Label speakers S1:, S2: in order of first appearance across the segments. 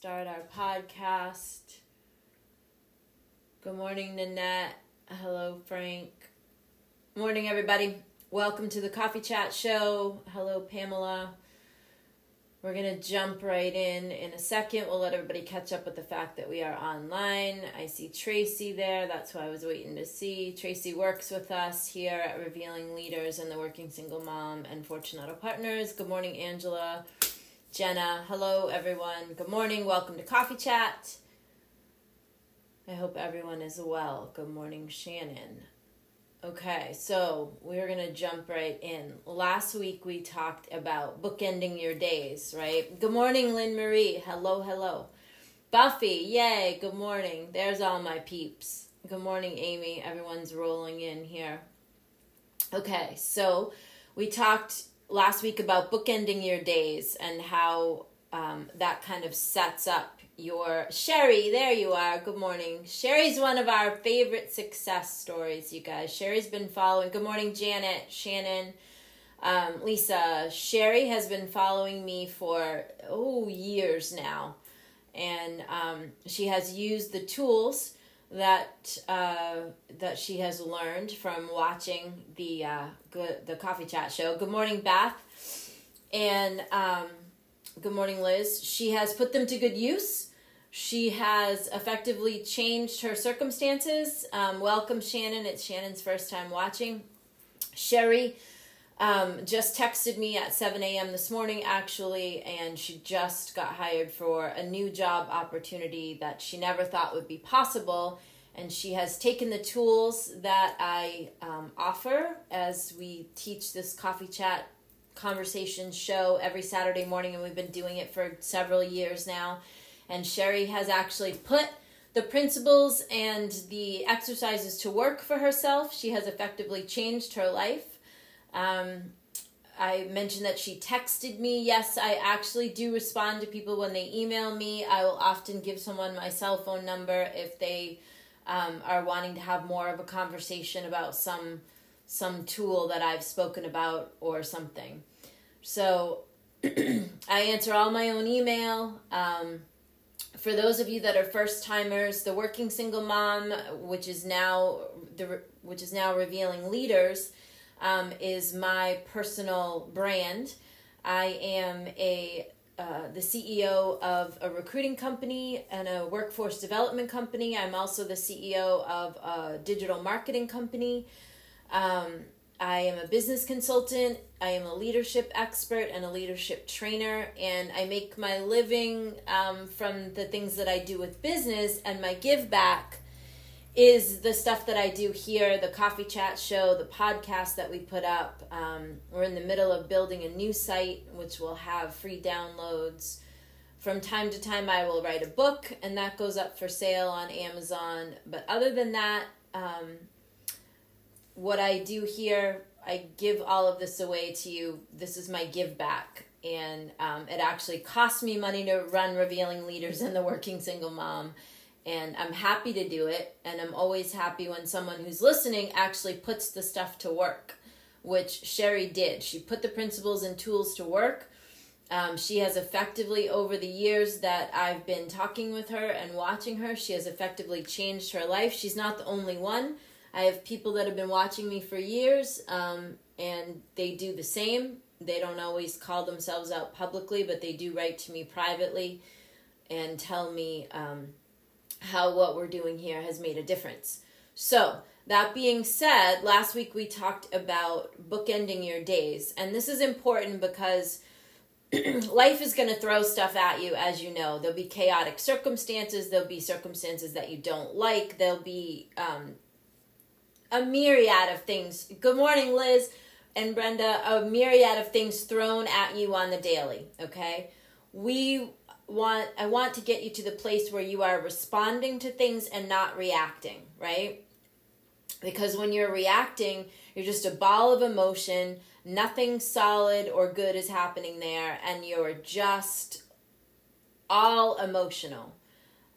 S1: start our podcast. Good morning, Nanette. Hello, Frank. Morning, everybody. Welcome to the Coffee Chat Show. Hello, Pamela. We're going to jump right in in a second. We'll let everybody catch up with the fact that we are online. I see Tracy there. That's who I was waiting to see. Tracy works with us here at Revealing Leaders and the Working Single Mom and Fortunato Partners. Good morning, Angela. Jenna. Hello, everyone. Good morning. Welcome to Coffee Chat. I hope everyone is well. Good morning, Shannon. Okay, so we're going to jump right in. Last week we talked about bookending your days, right? Good morning, Lynn Marie. Hello, hello. Buffy, yay, good morning. There's all my peeps. Good morning, Amy. Everyone's rolling in here. Okay, so we talked last week about bookending your days and how um, that kind of sets up your Sherry. There you are. Good morning. Sherry's one of our favorite success stories, you guys. Sherry's been following. Good morning, Janet, Shannon, um, Lisa. Sherry has been following me for oh years now, and um, she has used the tools that uh, that she has learned from watching the uh, good the coffee chat show. Good morning, Beth, and um, good morning, Liz. She has put them to good use. She has effectively changed her circumstances. Um, welcome, Shannon. It's Shannon's first time watching. Sherry um, just texted me at 7 a.m. this morning, actually, and she just got hired for a new job opportunity that she never thought would be possible. And she has taken the tools that I um, offer as we teach this coffee chat conversation show every Saturday morning, and we've been doing it for several years now. And Sherry has actually put the principles and the exercises to work for herself. She has effectively changed her life. Um, I mentioned that she texted me. Yes, I actually do respond to people when they email me. I will often give someone my cell phone number if they um, are wanting to have more of a conversation about some some tool that I've spoken about or something. So I answer all my own email. Um, for those of you that are first timers, the Working Single Mom, which is now the which is now revealing leaders um, is my personal brand. I am a uh, the CEO of a recruiting company and a workforce development company. I'm also the CEO of a digital marketing company. Um, I am a business consultant. I am a leadership expert and a leadership trainer, and I make my living um, from the things that I do with business and my give back is the stuff that I do here, the coffee chat show, the podcast that we put up. Um, we're in the middle of building a new site, which will have free downloads. From time to time, I will write a book, and that goes up for sale on Amazon. But other than that, um, what I do here, I give all of this away to you. This is my give back. And um, it actually costs me money to run Revealing Leaders and the Working Single Mom and I'm happy to do it. And I'm always happy when someone who's listening actually puts the stuff to work, which Sherry did. She put the principles and tools to work. Um, she has effectively, over the years that I've been talking with her and watching her, she has effectively changed her life. She's not the only one. I have people that have been watching me for years, um, and they do the same. They don't always call themselves out publicly, but they do write to me privately and tell me um, how what we're doing here has made a difference. So, that being said, last week we talked about bookending your days. And this is important because life is going to throw stuff at you, as you know. There'll be chaotic circumstances, there'll be circumstances that you don't like, there'll be um, a myriad of things. Good morning, Liz and Brenda. A myriad of things thrown at you on the daily, okay? We want I want to get you to the place where you are responding to things and not reacting, right? Because when you're reacting, you're just a ball of emotion, nothing solid or good is happening there, and you're just all emotional.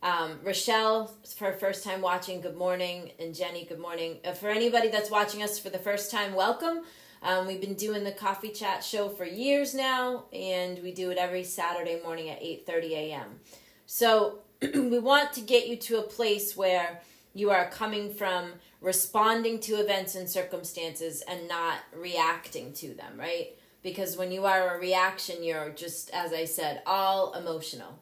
S1: Um, Rochelle, for her first time watching, good morning. And Jenny, good morning. Uh, for anybody that's watching us for the first time, welcome. Um, we've been doing the coffee chat show for years now, and we do it every Saturday morning at 8:30 a.m. So we want to get you to a place where you are coming from responding to events and circumstances and not reacting to them, right? Because when you are a reaction, you're just, as I said, all emotional.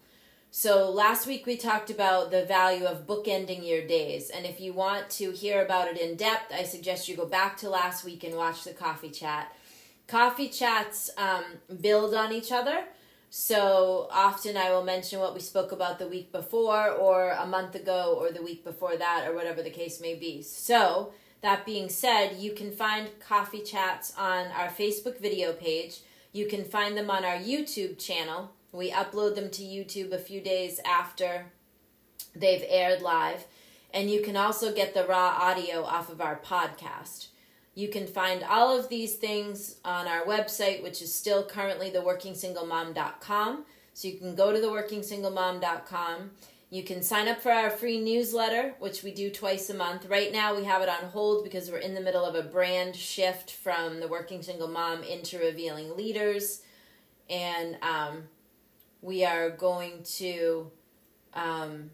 S1: So last week we talked about the value of bookending your days. And if you want to hear about it in depth, I suggest you go back to last week and watch the coffee chat. Coffee chats um, build on each other. So often I will mention what we spoke about the week before, or a month ago, or the week before that, or whatever the case may be. So, that being said, you can find coffee chats on our Facebook video page. You can find them on our YouTube channel. We upload them to YouTube a few days after they've aired live. And you can also get the raw audio off of our podcast. You can find all of these things on our website, which is still currently theworkingsinglemom.com. So you can go to theworkingsinglemom.com. You can sign up for our free newsletter, which we do twice a month. Right now, we have it on hold because we're in the middle of a brand shift from the Working Single Mom into Revealing Leaders. And um, we are going to um,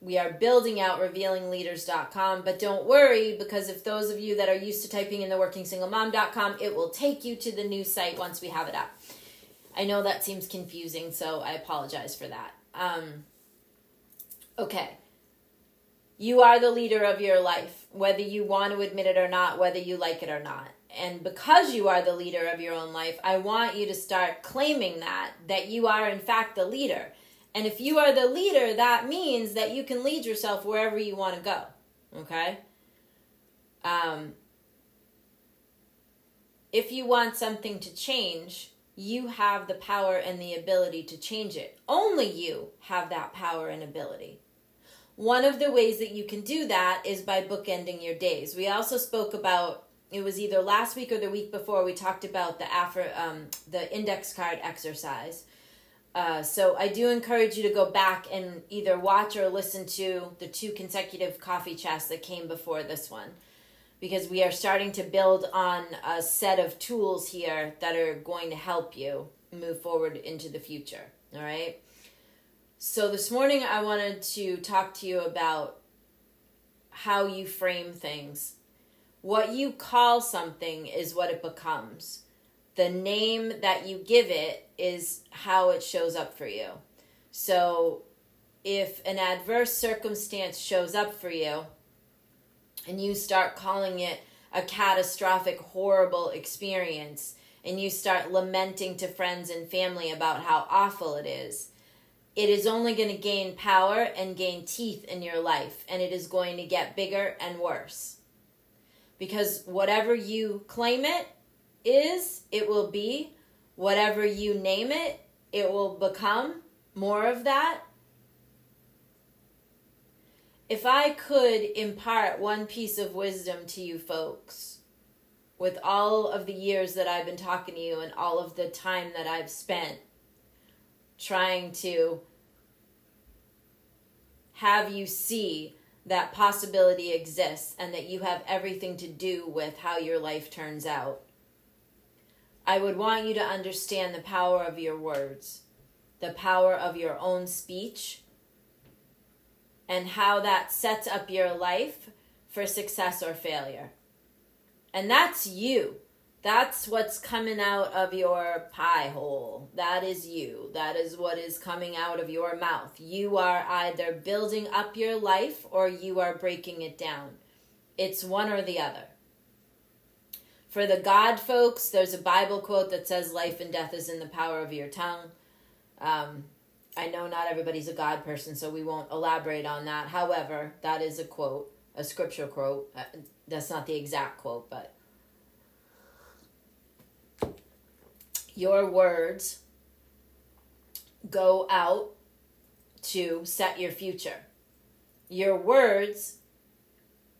S1: we are building out revealingleaders.com but don't worry because if those of you that are used to typing in the workingsinglemom.com it will take you to the new site once we have it up. I know that seems confusing so i apologize for that. Um, okay. You are the leader of your life whether you want to admit it or not whether you like it or not and because you are the leader of your own life i want you to start claiming that that you are in fact the leader and if you are the leader, that means that you can lead yourself wherever you want to go. Okay? Um, if you want something to change, you have the power and the ability to change it. Only you have that power and ability. One of the ways that you can do that is by bookending your days. We also spoke about it was either last week or the week before we talked about the Afro, um, the index card exercise uh, so I do encourage you to go back and either watch or listen to the two consecutive coffee chats that came before this one because we are starting to build on a set of tools here that are going to help you move forward into the future. All right. So this morning I wanted to talk to you about how you frame things. What you call something is what it becomes the name that you give it is how it shows up for you. So if an adverse circumstance shows up for you and you start calling it a catastrophic, horrible experience, and you start lamenting to friends and family about how awful it is, it is only going to gain power and gain teeth in your life, and it is going to get bigger and worse. Because whatever you claim it, is, it will be. Whatever you name it, it will become more of that. If I could impart one piece of wisdom to you folks, with all of the years that I've been talking to you and all of the time that I've spent trying to have you see that possibility exists and that you have everything to do with how your life turns out. I would want you to understand the power of your words, the power of your own speech, and how that sets up your life for success or failure. And that's you. That's what's coming out of your pie hole. That is you. That is what is coming out of your mouth. You are either building up your life or you are breaking it down. It's one or the other. For the God folks, there's a Bible quote that says, Life and death is in the power of your tongue. Um, I know not everybody's a God person, so we won't elaborate on that. However, that is a quote, a scripture quote. Uh, that's not the exact quote, but your words go out to set your future. Your words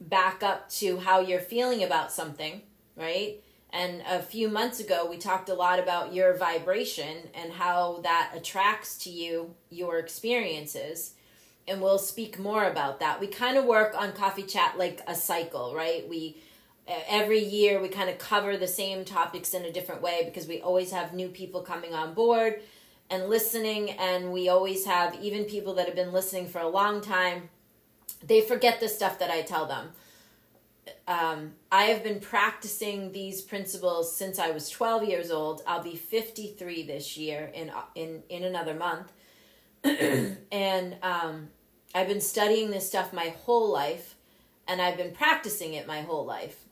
S1: back up to how you're feeling about something right? And a few months ago, we talked a lot about your vibration and how that attracts to you your experiences. And we'll speak more about that. We kind of work on Coffee Chat like a cycle, right? We every year we kind of cover the same topics in a different way because we always have new people coming on board and listening, and we always have even people that have been listening for a long time, they forget the stuff that I tell them. Um, I have been practicing these principles since I was 12 years old. I'll be 53 this year in in in another month, and um, I've been studying this stuff my whole life, and I've been practicing it my whole life.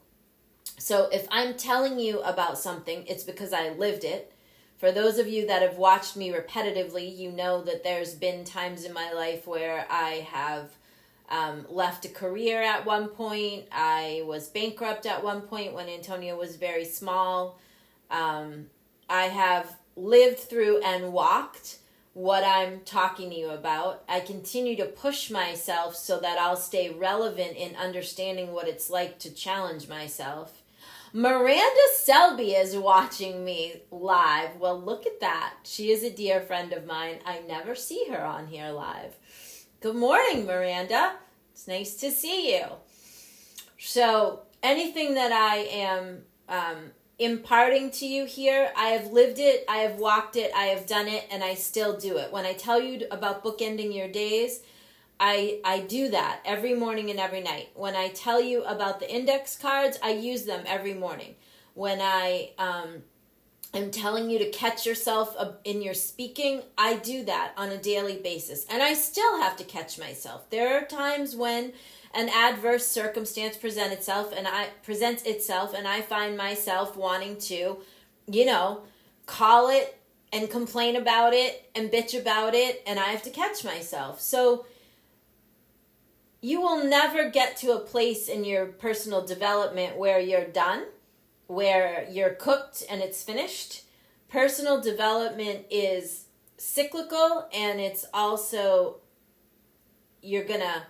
S1: So if I'm telling you about something, it's because I lived it. For those of you that have watched me repetitively, you know that there's been times in my life where I have um, left a career at one point. I was bankrupt at one point when Antonio was very small. Um, I have lived through and walked what I'm talking to you about. I continue to push myself so that I'll stay relevant in understanding what it's like to challenge myself. Miranda Selby is watching me live. Well, look at that. She is a dear friend of mine. I never see her on here live. Good morning, Miranda. It's nice to see you. So, anything that I am um, imparting to you here, I have lived it, I have walked it, I have done it, and I still do it. When I tell you about bookending your days, I, I do that every morning and every night. When I tell you about the index cards, I use them every morning. When I um, am telling you to catch yourself in your speaking, I do that on a daily basis. And I still have to catch myself. There are times when an adverse circumstance present itself and I presents itself and I find myself wanting to, you know, call it and complain about it and bitch about it and I have to catch myself. So you will never get to a place in your personal development where you're done, where you're cooked and it's finished. Personal development is cyclical and it's also you're going to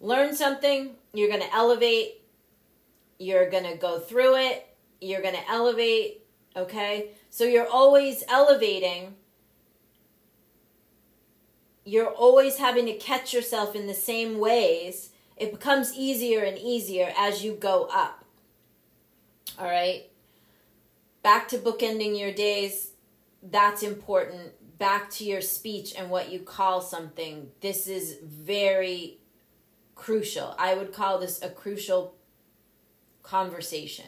S1: learn something, you're going to elevate, you're going to go through it, you're going to elevate, okay? So you're always elevating you're always having to catch yourself in the same ways, it becomes easier and easier as you go up. All right? Back to bookending your days, that's important. Back to your speech and what you call something. This is very crucial. I would call this a crucial conversation.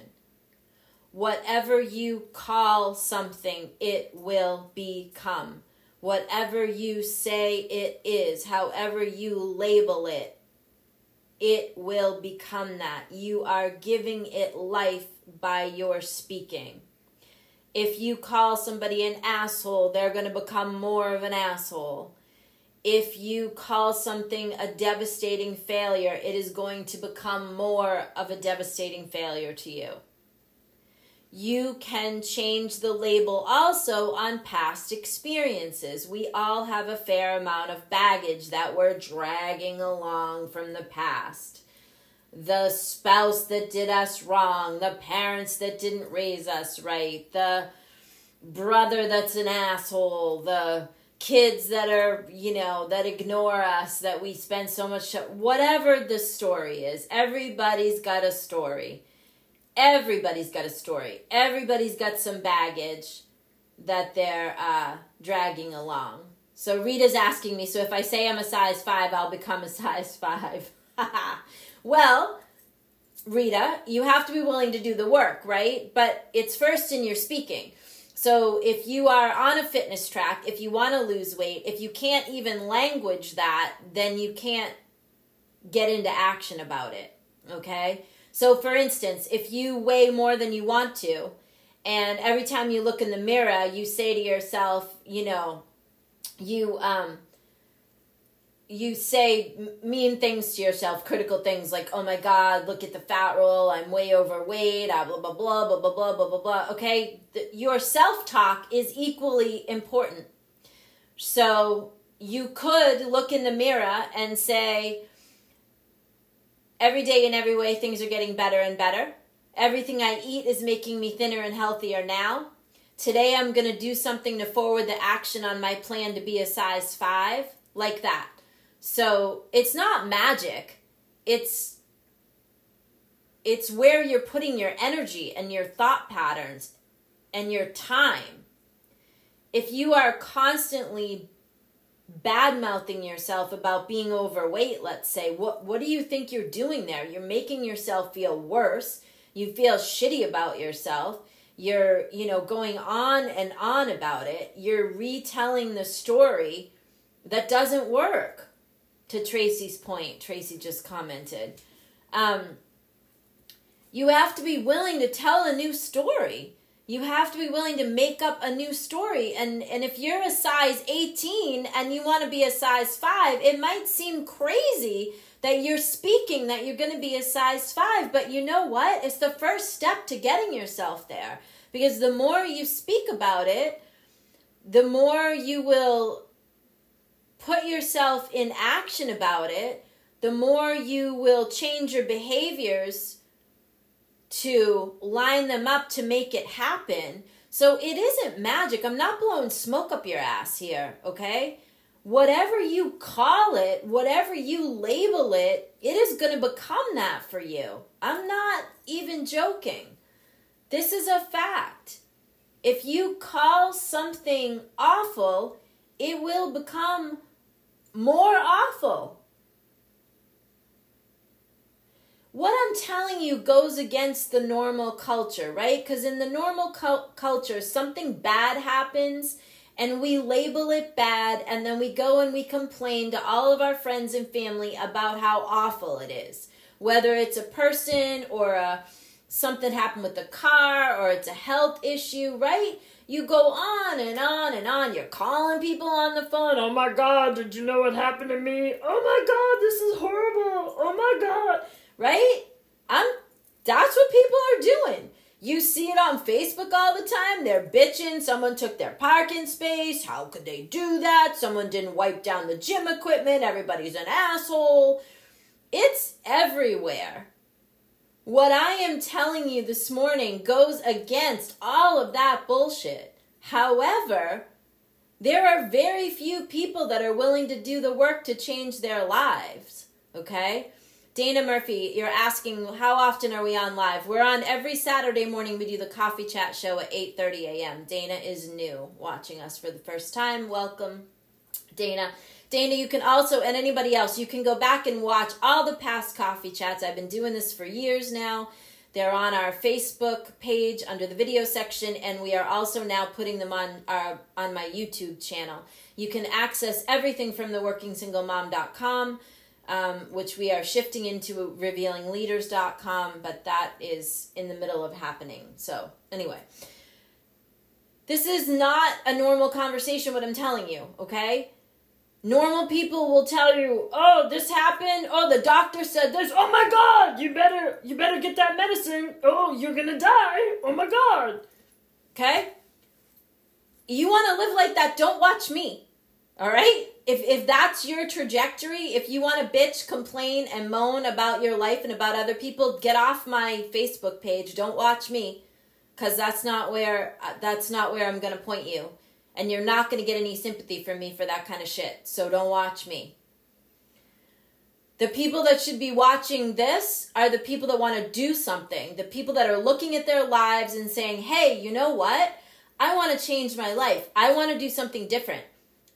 S1: Whatever you call something, it will become Whatever you say it is, however you label it, it will become that. You are giving it life by your speaking. If you call somebody an asshole, they're going to become more of an asshole. If you call something a devastating failure, it is going to become more of a devastating failure to you you can change the label also on past experiences. We all have a fair amount of baggage that we're dragging along from the past. The spouse that did us wrong, the parents that didn't raise us right, the brother that's an asshole, the kids that are, you know, that ignore us, that we spend so much, whatever the story is, everybody's got a story everybody's got a story. Everybody's got some baggage that they're uh, dragging along. So Rita's asking me, so if I say I'm a size five, I'll become a size five. well, Rita, you have to be willing to do the work, right? But it's first in your speaking. So if you are on a fitness track, if you want to lose weight, if you can't even language that, then you can't get into action about it. Okay? So, for instance, if you weigh more than you want to, and every time you look in the mirror, you say to yourself, you know, you um, you say mean things to yourself, critical things like, "Oh my God, look at the fat roll. I'm way overweight." Ah, blah blah blah blah blah blah blah blah blah. Okay, the, your self talk is equally important. So you could look in the mirror and say, Every day in every way, things are getting better and better. Everything I eat is making me thinner and healthier now. Today, I'm going to do something to forward the action on my plan to be a size five, like that. So it's not magic. It's it's where you're putting your energy and your thought patterns and your time. if you are constantly bad mouthing yourself about being overweight, let's say, what what do you think you're doing there? You're making yourself feel worse. You feel shitty about yourself. You're, you know, going on and on about it. You're retelling the story that doesn't work. To Tracy's point, Tracy just commented. Um, you have to be willing to tell a new story you have to be willing to make up a new story and and if you're a size 18 and you want to be a size 5 it might seem crazy that you're speaking that you're going to be a size 5 but you know what? It's the first step to getting yourself there because the more you speak about it the more you will put yourself in action about it the more you will change your behaviors to line them up to make it happen. So it isn't magic. I'm not blowing smoke up your ass here, okay? Whatever you call it, whatever you label it, it is going to become that for you. I'm not even joking. This is a fact. If you call something awful, it will become more awful. What I'm telling you goes against the normal culture, right? Because in the normal cu- culture, something bad happens and we label it bad, and then we go and we complain to all of our friends and family about how awful it is. Whether it's a person or a something happened with the car or it's a health issue, right? You go on and on and on. You're calling people on the phone. Oh my God, did you know what happened to me? Oh my God, this is horrible. Oh my God right? I'm that's what people are doing. You see it on Facebook all the time. They're bitching. Someone took their parking space. How could they do that? Someone didn't wipe down the gym equipment. Everybody's an asshole. It's everywhere. What I am telling you this morning goes against all of that bullshit. However, there are very few people that are willing to do the work to change their lives. Okay? Dana Murphy, you're asking how often are we on live? We're on every Saturday morning. We do the coffee chat show at 8:30 a.m. Dana is new, watching us for the first time. Welcome, Dana. Dana, you can also and anybody else, you can go back and watch all the past coffee chats. I've been doing this for years now. They're on our Facebook page under the video section, and we are also now putting them on our on my YouTube channel. You can access everything from the workingsinglemom.com um, which we are shifting into revealingleaders.com, but that is in the middle of happening. So, anyway, this is not a normal conversation, what I'm telling you, okay? Normal people will tell you, "Oh, this happened. Oh, the doctor said this. Oh my god, you better you better get that medicine. Oh, you're going to die. Oh my god." Okay? You want to live like that, don't watch me. All right? If if that's your trajectory, if you want to bitch, complain, and moan about your life and about other people, get off my Facebook page. Don't watch me, because that's not where uh, that's not where I'm gonna point you, and you're not gonna get any sympathy from me for that kind of shit. So don't watch me. The people that should be watching this are the people that want to do something. The people that are looking at their lives and saying, "Hey, you know what? I want to change my life. I want to do something different."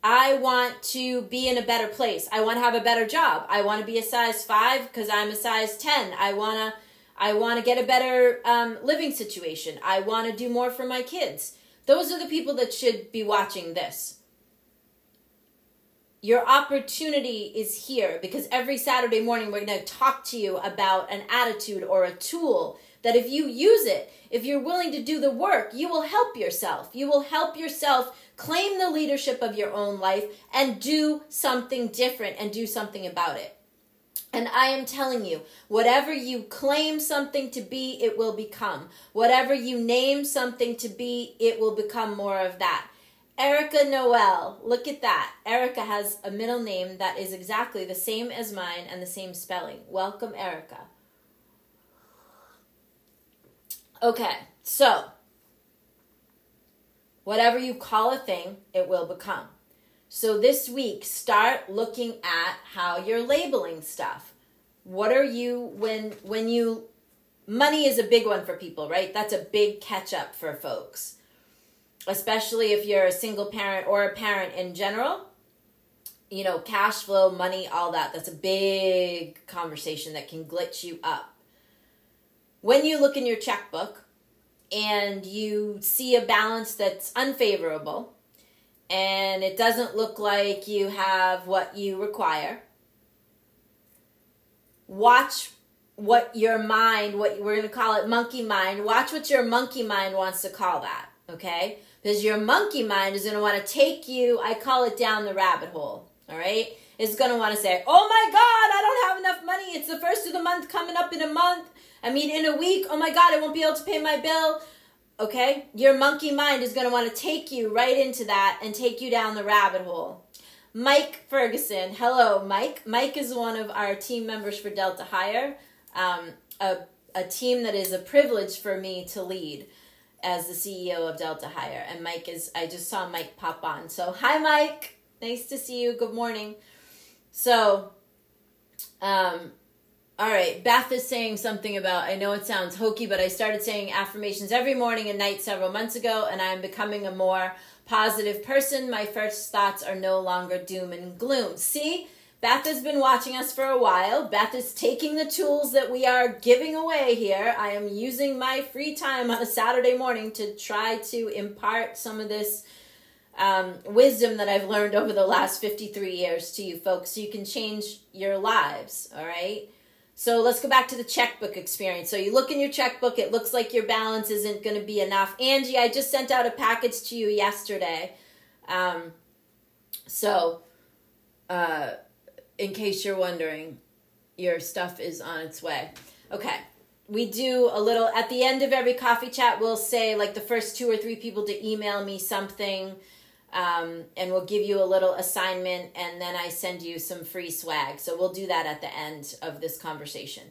S1: I want to be in a better place. I want to have a better job. I want to be a size 5 because I'm a size 10. I want to I want to get a better um, living situation. I want to do more for my kids. Those are the people that should be watching this. Your opportunity is here because every Saturday morning we're going to talk to you about an attitude or a tool that if you use it, if you're willing to do the work, you will help yourself. You will help yourself Claim the leadership of your own life and do something different and do something about it. And I am telling you, whatever you claim something to be, it will become. Whatever you name something to be, it will become more of that. Erica Noel, look at that. Erica has a middle name that is exactly the same as mine and the same spelling. Welcome, Erica. Okay, so Whatever you call a thing, it will become. So this week, start looking at how you're labeling stuff. What are you when when you money is a big one for people, right? That's a big catch up for folks. especially if you're a single parent or a parent in general. You know, cash flow, money, all that. That's a big conversation that can glitch you up. When you look in your checkbook and you see a balance that's unfavorable and it doesn't look like you have what you require, watch what your mind, what we're going to call it monkey mind, watch what your monkey mind wants to call that, okay? Because your monkey mind is going to want to take you, I call it down the rabbit hole, all right? It's going to want to say, oh my God, I don't have enough money. It's the first of the month coming up in a month. I mean, in a week, oh my God, I won't be able to pay my bill. Okay? Your monkey mind is going to want to take you right into that and take you down the rabbit hole. Mike Ferguson. Hello, Mike. Mike is one of our team members for Delta Hire, um, a, a team that is a privilege for me to lead as the CEO of Delta Hire. And Mike is, I just saw Mike pop on. So, hi, Mike. Nice to see you. Good morning. So, um, all right, Beth is saying something about, I know it sounds hokey, but I started saying affirmations every morning and night several months ago, and I'm becoming a more positive person. My first thoughts are no longer doom and gloom. See, Beth has been watching us for a while. Beth is taking the tools that we are giving away here. I am using my free time on a Saturday morning to try to impart some of this um, wisdom that I've learned over the last 53 years to you folks so you can change your lives, all right? So let's go back to the checkbook experience. So you look in your checkbook, it looks like your balance isn't going to be enough. Angie, I just sent out a package to you yesterday. Um, so, uh, in case you're wondering, your stuff is on its way. Okay. We do a little, at the end of every coffee chat, we'll say like the first two or three people to email me something um, and we'll give you a little assignment and then I send you some free swag. So we'll do that at the end of this conversation.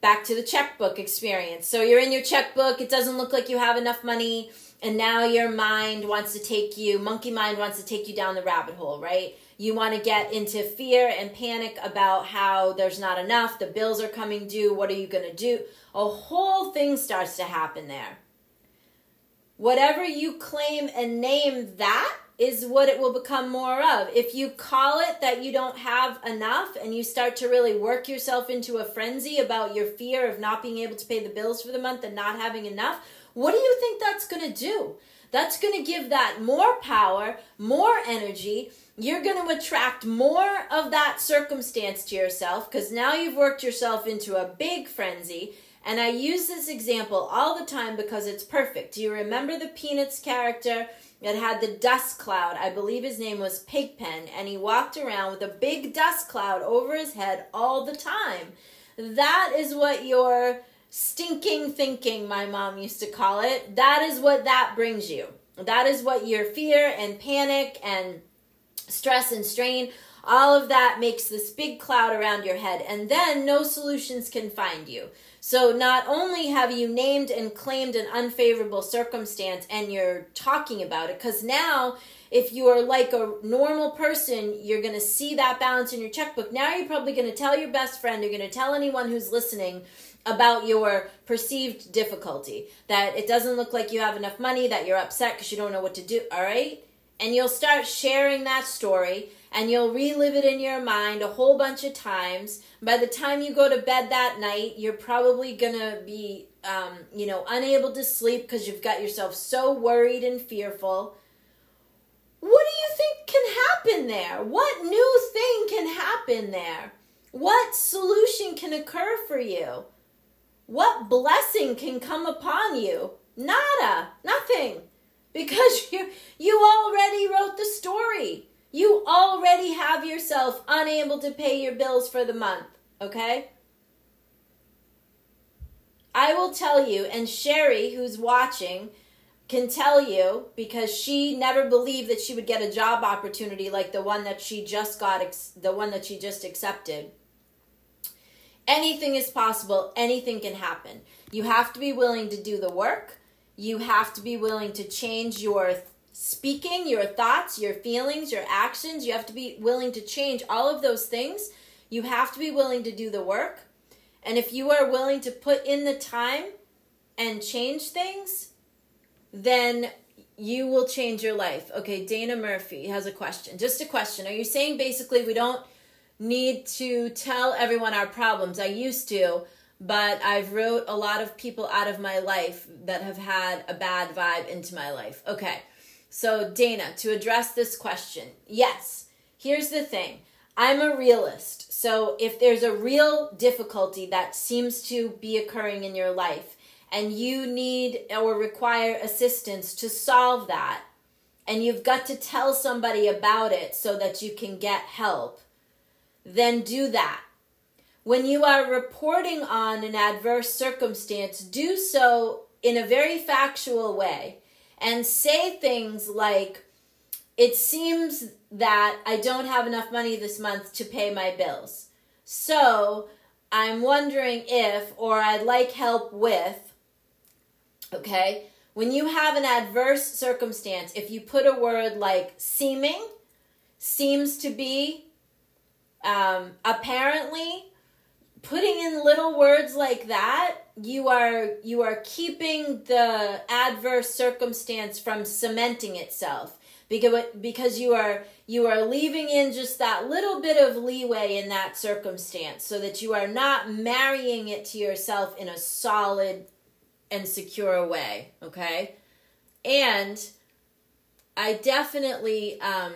S1: Back to the checkbook experience. So you're in your checkbook, it doesn't look like you have enough money, and now your mind wants to take you, monkey mind wants to take you down the rabbit hole, right? You want to get into fear and panic about how there's not enough, the bills are coming due, what are you going to do? A whole thing starts to happen there whatever you claim and name that is what it will become more of. If you call it that you don't have enough and you start to really work yourself into a frenzy about your fear of not being able to pay the bills for the month and not having enough, what do you think that's going to do? That's going to give that more power, more energy. You're going to attract more of that circumstance to yourself because now you've worked yourself into a big frenzy and I use this example all the time because it's perfect. Do you remember the Peanuts character that had the dust cloud? I believe his name was Pigpen, and he walked around with a big dust cloud over his head all the time. That is what your stinking thinking, my mom used to call it, that is what that brings you. That is what your fear and panic and stress and strain all of that makes this big cloud around your head, and then no solutions can find you. So not only have you named and claimed an unfavorable circumstance and you're talking about it, because now if you are like a normal person, you're going to see that balance in your checkbook. Now you're probably going to tell your best friend, you're going to tell anyone who's listening about your perceived difficulty, that it doesn't look like you have enough money, that you're upset because you don't know what to do, all right? And you'll start sharing that story and you'll relive it in your mind a whole bunch of times. By the time you go to bed that night, you're probably gonna be, um, you know, unable to sleep because you've got yourself so worried and fearful. What do you think can happen there? What new thing can happen there? What solution can occur for you? What blessing can come upon you? Nada, nothing. Because you you already wrote the story. You already have yourself unable to pay your bills for the month, okay? I will tell you, and Sherry, who's watching, can tell you because she never believed that she would get a job opportunity like the one that she just got, the one that she just accepted. Anything is possible, anything can happen. You have to be willing to do the work. You have to be willing to change your speaking, your thoughts, your feelings, your actions. You have to be willing to change all of those things. You have to be willing to do the work. And if you are willing to put in the time and change things, then you will change your life. Okay, Dana Murphy has a question. Just a question. Are you saying basically we don't need to tell everyone our problems? I used to, but I've wrote a lot of people out of my life that have had a bad vibe into my life. Okay. So, Dana, to address this question, yes. Here's the thing. I'm a realist. So, if there's a real difficulty that seems to be occurring in your life and you need or require assistance to solve that, and you've got to tell somebody about it so that you can get help, then do that. When you are reporting on an adverse circumstance, do so in a very factual way and say things like, It seems that I don't have enough money this month to pay my bills. So I'm wondering if, or I'd like help with, okay? When you have an adverse circumstance, if you put a word like seeming, seems to be, um, apparently, putting in little words like that you are you are keeping the adverse circumstance from cementing itself. Because because you are you are leaving in just that little bit of leeway in that circumstance so that you are not marrying it to yourself in a solid and secure way okay? And i definitely um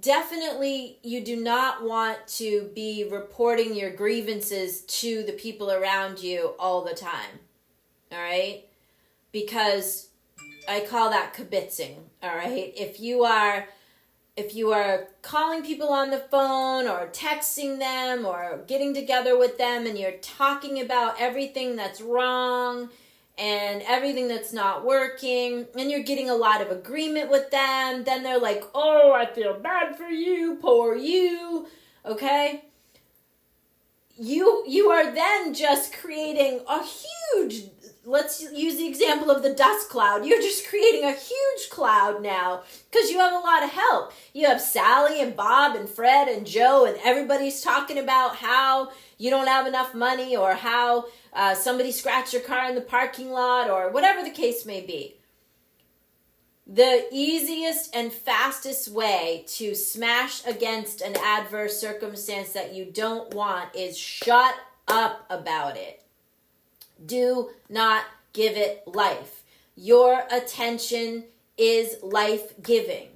S1: definitely you do not want to be reporting your grievances to the people around you all the time. All right? Because I call that kibitzing, all right? If you are if you are calling people on the phone or texting them or getting together with them and you're talking about everything that's wrong and everything that's not working and you're getting a lot of agreement with them then they're like oh i feel bad for you poor you okay? You you are then just creating a huge let's use the example of the dust cloud you're just creating a huge cloud now because you have a lot of help you have sally and bob and fred and joe and everybody's talking about how you don't have enough money or how uh, somebody scratched your car in the parking lot, or whatever the case may be. The easiest and fastest way to smash against an adverse circumstance that you don't want is shut up about it. Do not give it life. Your attention is life giving.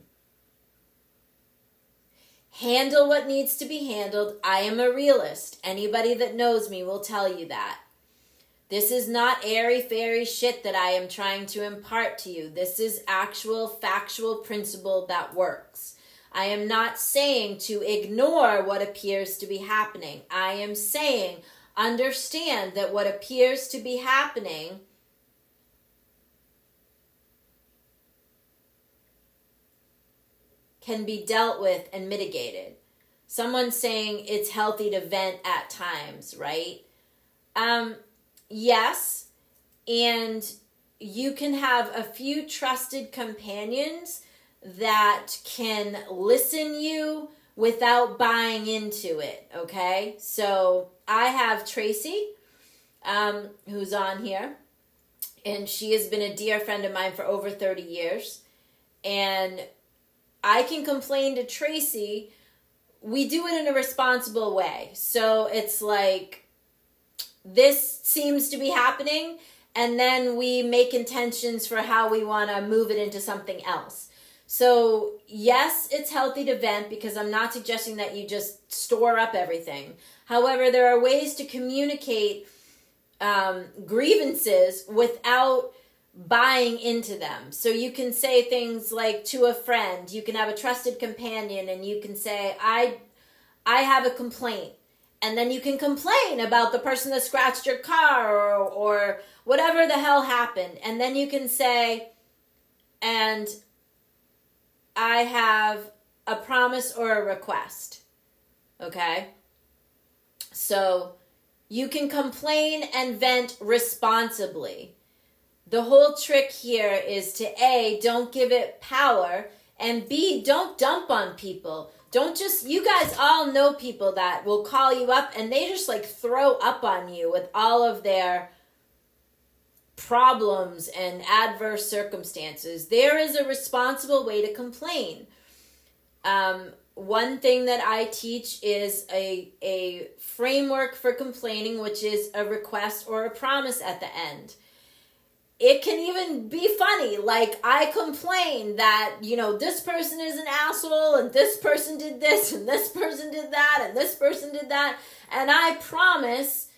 S1: Handle what needs to be handled. I am a realist. Anybody that knows me will tell you that. This is not airy fairy shit that I am trying to impart to you. This is actual factual principle that works. I am not saying to ignore what appears to be happening. I am saying understand that what appears to be happening can be dealt with and mitigated. Someone saying it's healthy to vent at times, right? Um, yes, and you can have a few trusted companions that can listen you without buying into it, okay? So I have Tracy, um, who's on here, and she has been a dear friend of mine for over 30 years. And I can complain to Tracy. We do it in a responsible way. So it's like, this seems to be happening and then we make intentions for how we want to move it into something else. So, yes, it's healthy to vent because I'm not suggesting that you just store up everything. However, there are ways to communicate um, grievances without buying into them. So, you can say things like to a friend, you can have a trusted companion, and you can say, I, I have a complaint and then you can complain about the person that scratched your car or, or whatever the hell happened and then you can say and i have a promise or a request okay? So you can complain and vent responsibly. The whole trick here is to a don't give it power and b don't dump on people. Don't just, you guys all know people that will call you up and they just like throw up on you with all of their problems and adverse circumstances, there is a responsible way to complain. Um, one thing that I teach is a, a framework for complaining, which is a request or a promise at the end. It can even be funny. Like, I complain that, you know, this person is an asshole, and this person did this, and this person did that, and this person did that. And I promise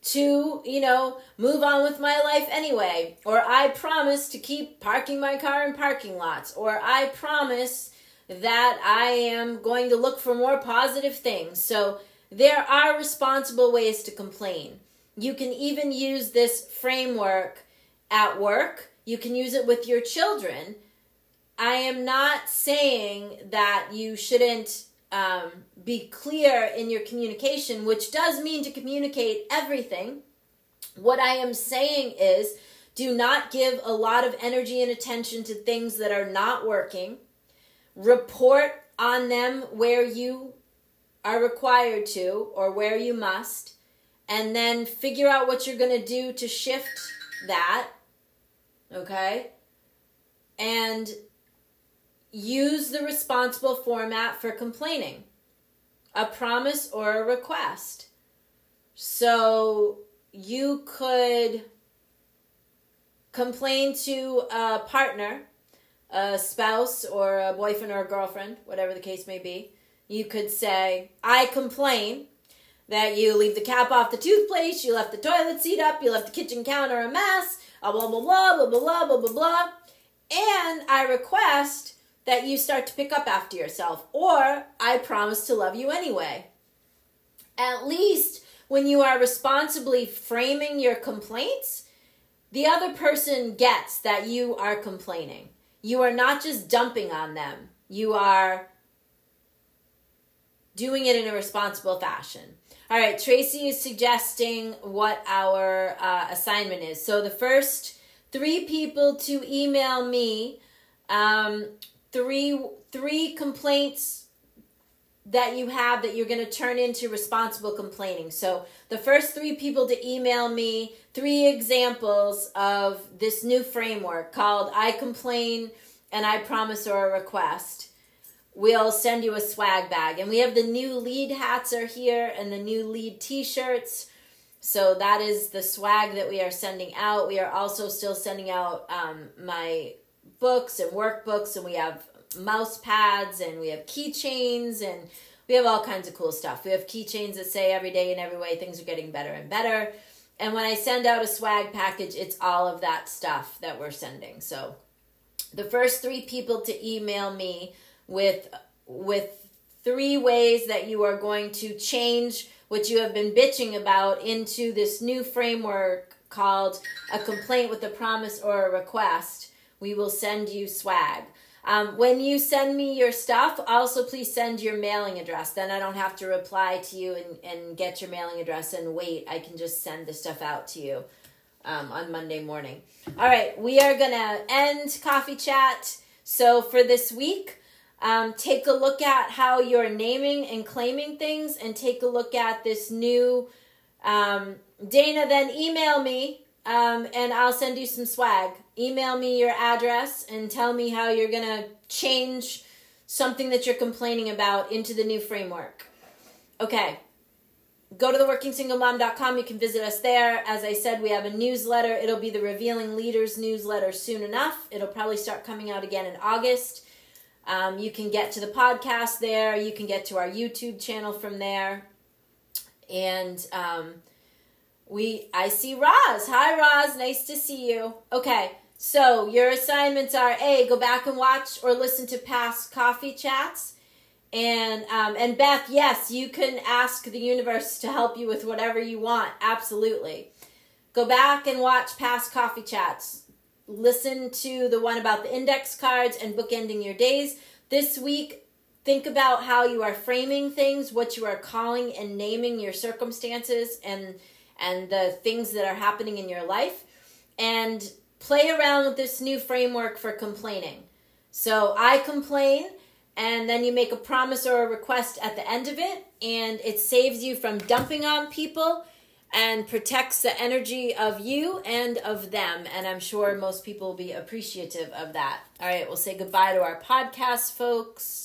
S1: to, you know, move on with my life anyway. Or I promise to keep parking my car in parking lots. Or I promise that I am going to look for more positive things. So there are responsible ways to complain. You can even use this framework at work, you can use it with your children. I am not saying that you shouldn't um, be clear in your communication, which does mean to communicate everything. What I am saying is do not give a lot of energy and attention to things that are not working. Report on them where you are required to or where you must, and then figure out what you're going to do to shift that. Okay? And use the responsible format for complaining a promise or a request. So you could complain to a partner, a spouse, or a boyfriend or a girlfriend, whatever the case may be. You could say, I complain that you leave the cap off the toothpaste, you left the toilet seat up, you left the kitchen counter a mess, uh, blah, blah, blah, blah, blah, blah, blah, blah, blah. And I request that you start to pick up after yourself, or I promise to love you anyway. At least when you are responsibly framing your complaints, the other person gets that you are complaining. You are not just dumping on them, you are doing it in a responsible fashion. All right, Tracy is suggesting what our uh, assignment is. So the first three people to email me um, three three complaints that you have that you're going to turn into responsible complaining. So, the first three people to email me three examples of this new framework called I Complain and I Promise or a Request. We'll send you a swag bag. And we have the new lead hats are here and the new lead t shirts. So, that is the swag that we are sending out. We are also still sending out um, my books and workbooks, and we have mouse pads, and we have keychains, and we have all kinds of cool stuff. We have keychains that say every day in every way things are getting better and better. And when I send out a swag package, it's all of that stuff that we're sending. So the first three people to email me with with three ways that you are going to change what you have been bitching about into this new framework called a complaint with a promise or a request we will send you swag. Um, when you send me your stuff, also please send your mailing address. Then I don't have to reply to you and, and get your mailing address and wait. I can just send the stuff out to you um, on Monday morning. All right, we are going to end coffee chat. So for this week, um, take a look at how you're naming and claiming things and take a look at this new. Um, Dana, then email me um, and I'll send you some swag. Email me your address and tell me how you're going to change something that you're complaining about into the new framework. Okay. Go to theworkingsinglemom.com. You can visit us there. As I said, we have a newsletter. It'll be the Revealing Leaders newsletter soon enough. It'll probably start coming out again in August. Um, you can get to the podcast there. You can get to our YouTube channel from there. And um, we I see Roz. Hi Roz, nice to see you. Okay, so your assignments are A, go back and watch or listen to past coffee chats. And um, and Beth, yes, you can ask the universe to help you with whatever you want. Absolutely. Go back and watch past coffee chats. Listen to the one about the index cards and bookending your days. This week, think about how you are framing things, what you are calling and naming your circumstances and and the things that are happening in your life and play around with this new framework for complaining. So I complain, and then you make a promise or a request at the end of it, and it saves you from dumping on people and protects the energy of you and of them. And I'm sure most people will be appreciative of that. All right, we'll say goodbye to our podcast folks.